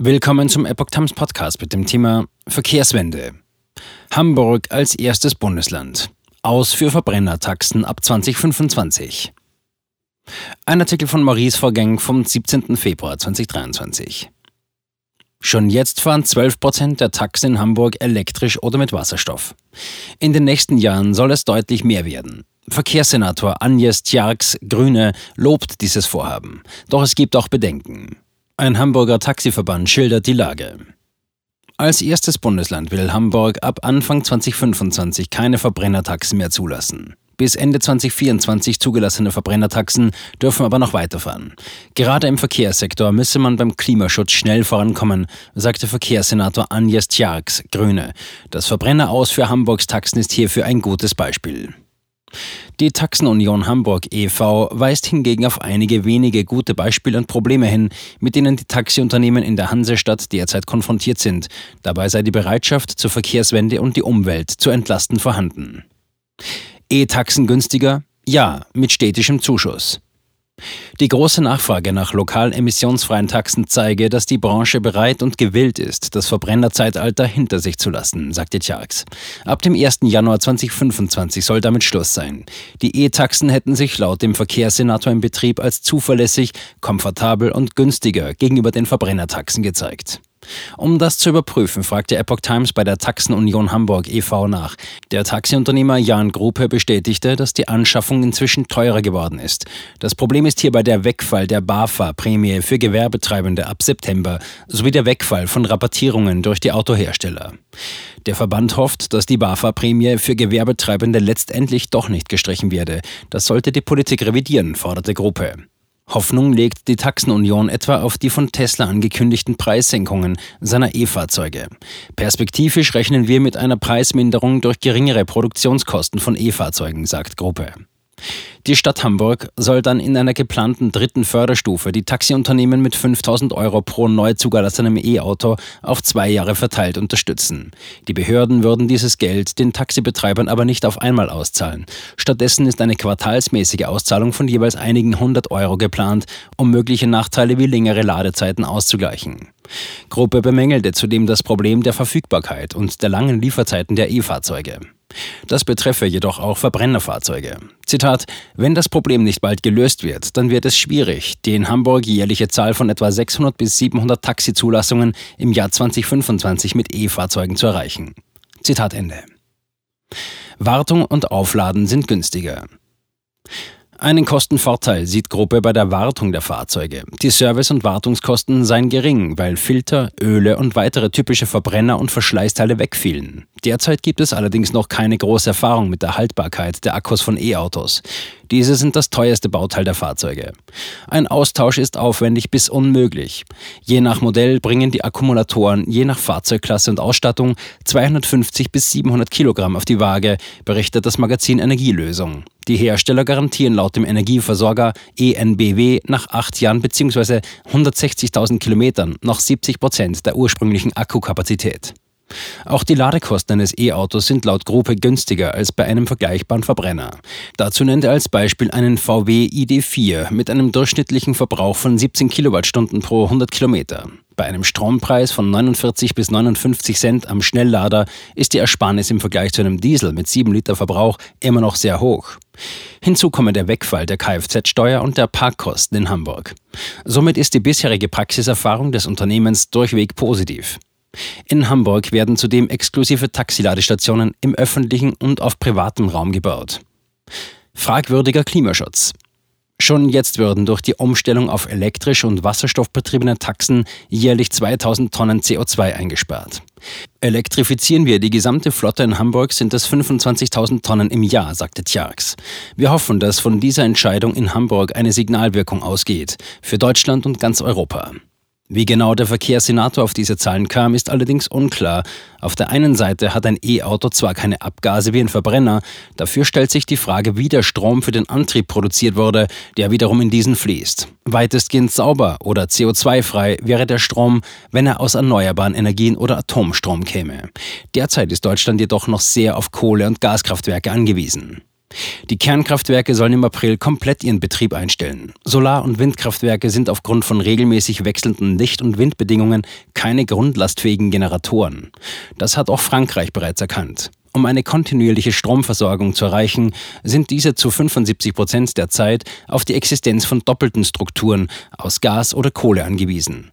Willkommen zum Epoch Times Podcast mit dem Thema Verkehrswende. Hamburg als erstes Bundesland. Aus für Verbrennertaxen ab 2025. Ein Artikel von Maurice Vorgäng vom 17. Februar 2023. Schon jetzt fahren 12 Prozent der Taxen in Hamburg elektrisch oder mit Wasserstoff. In den nächsten Jahren soll es deutlich mehr werden. Verkehrssenator Agnes Tjarks, Grüne, lobt dieses Vorhaben. Doch es gibt auch Bedenken. Ein Hamburger Taxiverband schildert die Lage. Als erstes Bundesland will Hamburg ab Anfang 2025 keine Verbrennertaxen mehr zulassen. Bis Ende 2024 zugelassene Verbrennertaxen dürfen aber noch weiterfahren. Gerade im Verkehrssektor müsse man beim Klimaschutz schnell vorankommen, sagte Verkehrssenator Agnes Tjarks, Grüne. Das Verbrenner aus für Hamburgs Taxen ist hierfür ein gutes Beispiel. Die Taxenunion Hamburg e.V. weist hingegen auf einige wenige gute Beispiele und Probleme hin, mit denen die Taxiunternehmen in der Hansestadt derzeit konfrontiert sind. Dabei sei die Bereitschaft zur Verkehrswende und die Umwelt zu entlasten vorhanden. E-Taxen günstiger? Ja, mit städtischem Zuschuss. Die große Nachfrage nach lokal emissionsfreien Taxen zeige, dass die Branche bereit und gewillt ist, das Verbrennerzeitalter hinter sich zu lassen, sagte Tjarks. Ab dem 1. Januar 2025 soll damit Schluss sein. Die E-Taxen hätten sich laut dem Verkehrssenator im Betrieb als zuverlässig, komfortabel und günstiger gegenüber den Verbrennertaxen gezeigt. Um das zu überprüfen, fragte Epoch Times bei der Taxenunion Hamburg e.V. nach. Der Taxiunternehmer Jan Gruppe bestätigte, dass die Anschaffung inzwischen teurer geworden ist. Das Problem ist hierbei der Wegfall der BAFA-Prämie für Gewerbetreibende ab September sowie der Wegfall von Rabattierungen durch die Autohersteller. Der Verband hofft, dass die BAFA-Prämie für Gewerbetreibende letztendlich doch nicht gestrichen werde. Das sollte die Politik revidieren, forderte Gruppe. Hoffnung legt die Taxenunion etwa auf die von Tesla angekündigten Preissenkungen seiner E-Fahrzeuge. Perspektivisch rechnen wir mit einer Preisminderung durch geringere Produktionskosten von E-Fahrzeugen, sagt Gruppe. Die Stadt Hamburg soll dann in einer geplanten dritten Förderstufe die Taxiunternehmen mit 5000 Euro pro neu zugelassenem E-Auto auf zwei Jahre verteilt unterstützen. Die Behörden würden dieses Geld den Taxibetreibern aber nicht auf einmal auszahlen. Stattdessen ist eine quartalsmäßige Auszahlung von jeweils einigen hundert Euro geplant, um mögliche Nachteile wie längere Ladezeiten auszugleichen. Gruppe bemängelte zudem das Problem der Verfügbarkeit und der langen Lieferzeiten der E-Fahrzeuge. Das betreffe jedoch auch Verbrennerfahrzeuge. Zitat: Wenn das Problem nicht bald gelöst wird, dann wird es schwierig, die in Hamburg jährliche Zahl von etwa 600 bis 700 Taxizulassungen im Jahr 2025 mit E-Fahrzeugen zu erreichen. Zitat Ende. Wartung und Aufladen sind günstiger. Einen Kostenvorteil sieht Gruppe bei der Wartung der Fahrzeuge. Die Service- und Wartungskosten seien gering, weil Filter, Öle und weitere typische Verbrenner und Verschleißteile wegfielen. Derzeit gibt es allerdings noch keine große Erfahrung mit der Haltbarkeit der Akkus von E-Autos. Diese sind das teuerste Bauteil der Fahrzeuge. Ein Austausch ist aufwendig bis unmöglich. Je nach Modell bringen die Akkumulatoren je nach Fahrzeugklasse und Ausstattung 250 bis 700 Kilogramm auf die Waage, berichtet das Magazin Energielösung. Die Hersteller garantieren laut dem Energieversorger ENBW nach acht Jahren bzw. 160.000 Kilometern noch 70 Prozent der ursprünglichen Akkukapazität. Auch die Ladekosten eines E-Autos sind laut Gruppe günstiger als bei einem vergleichbaren Verbrenner. Dazu nennt er als Beispiel einen VW ID4 mit einem durchschnittlichen Verbrauch von 17 Kilowattstunden pro 100 Kilometer. Bei einem Strompreis von 49 bis 59 Cent am Schnelllader ist die Ersparnis im Vergleich zu einem Diesel mit 7 Liter Verbrauch immer noch sehr hoch. Hinzu komme der Wegfall der Kfz-Steuer und der Parkkosten in Hamburg. Somit ist die bisherige Praxiserfahrung des Unternehmens durchweg positiv. In Hamburg werden zudem exklusive Taxiladestationen im öffentlichen und auf privatem Raum gebaut. Fragwürdiger Klimaschutz. Schon jetzt würden durch die Umstellung auf elektrisch und wasserstoffbetriebene Taxen jährlich 2000 Tonnen CO2 eingespart. Elektrifizieren wir die gesamte Flotte in Hamburg, sind es 25.000 Tonnen im Jahr, sagte Tjarks. Wir hoffen, dass von dieser Entscheidung in Hamburg eine Signalwirkung ausgeht, für Deutschland und ganz Europa. Wie genau der Verkehrssenator auf diese Zahlen kam, ist allerdings unklar. Auf der einen Seite hat ein E-Auto zwar keine Abgase wie ein Verbrenner, dafür stellt sich die Frage, wie der Strom für den Antrieb produziert wurde, der wiederum in diesen fließt. Weitestgehend sauber oder CO2-frei wäre der Strom, wenn er aus erneuerbaren Energien oder Atomstrom käme. Derzeit ist Deutschland jedoch noch sehr auf Kohle- und Gaskraftwerke angewiesen. Die Kernkraftwerke sollen im April komplett ihren Betrieb einstellen. Solar- und Windkraftwerke sind aufgrund von regelmäßig wechselnden Licht- und Windbedingungen keine grundlastfähigen Generatoren. Das hat auch Frankreich bereits erkannt. Um eine kontinuierliche Stromversorgung zu erreichen, sind diese zu 75 Prozent der Zeit auf die Existenz von doppelten Strukturen aus Gas oder Kohle angewiesen.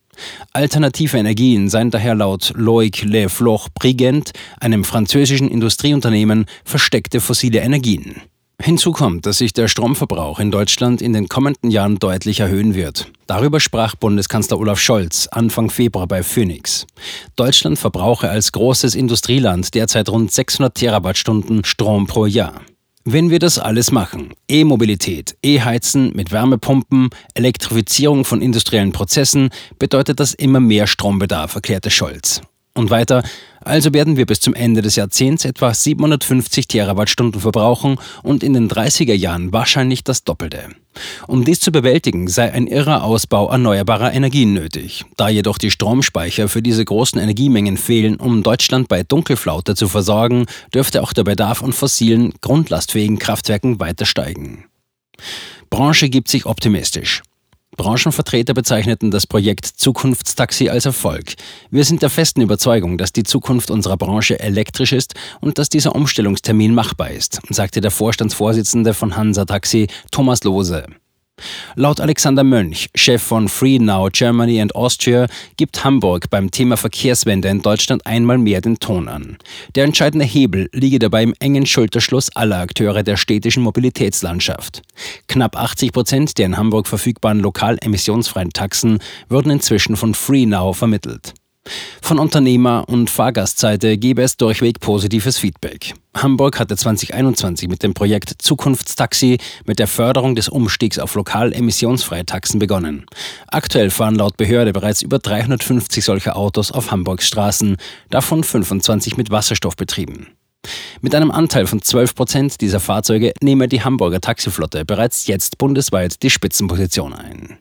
Alternative Energien seien daher laut Loic Le Floch Brigent, einem französischen Industrieunternehmen, versteckte fossile Energien. Hinzu kommt, dass sich der Stromverbrauch in Deutschland in den kommenden Jahren deutlich erhöhen wird. Darüber sprach Bundeskanzler Olaf Scholz Anfang Februar bei Phoenix. Deutschland verbrauche als großes Industrieland derzeit rund 600 Terawattstunden Strom pro Jahr. Wenn wir das alles machen, E-Mobilität, E-Heizen mit Wärmepumpen, Elektrifizierung von industriellen Prozessen, bedeutet das immer mehr Strombedarf, erklärte Scholz. Und weiter, also werden wir bis zum Ende des Jahrzehnts etwa 750 Terawattstunden verbrauchen und in den 30er Jahren wahrscheinlich das Doppelte. Um dies zu bewältigen, sei ein irrer Ausbau erneuerbarer Energien nötig. Da jedoch die Stromspeicher für diese großen Energiemengen fehlen, um Deutschland bei Dunkelflaute zu versorgen, dürfte auch der Bedarf an fossilen, grundlastfähigen Kraftwerken weiter steigen. Branche gibt sich optimistisch. Branchenvertreter bezeichneten das Projekt Zukunftstaxi als Erfolg. Wir sind der festen Überzeugung, dass die Zukunft unserer Branche elektrisch ist und dass dieser Umstellungstermin machbar ist, sagte der Vorstandsvorsitzende von Hansa Taxi, Thomas Lose. Laut Alexander Mönch, Chef von Free Now Germany and Austria, gibt Hamburg beim Thema Verkehrswende in Deutschland einmal mehr den Ton an. Der entscheidende Hebel liege dabei im engen Schulterschluss aller Akteure der städtischen Mobilitätslandschaft. Knapp 80 Prozent der in Hamburg verfügbaren lokal emissionsfreien Taxen würden inzwischen von Free Now vermittelt. Von Unternehmer- und Fahrgastseite gebe es durchweg positives Feedback. Hamburg hatte 2021 mit dem Projekt Zukunftstaxi mit der Förderung des Umstiegs auf lokal emissionsfreie Taxen begonnen. Aktuell fahren laut Behörde bereits über 350 solcher Autos auf Hamburgs Straßen, davon 25 mit Wasserstoff betrieben. Mit einem Anteil von 12 Prozent dieser Fahrzeuge nehme die Hamburger Taxiflotte bereits jetzt bundesweit die Spitzenposition ein.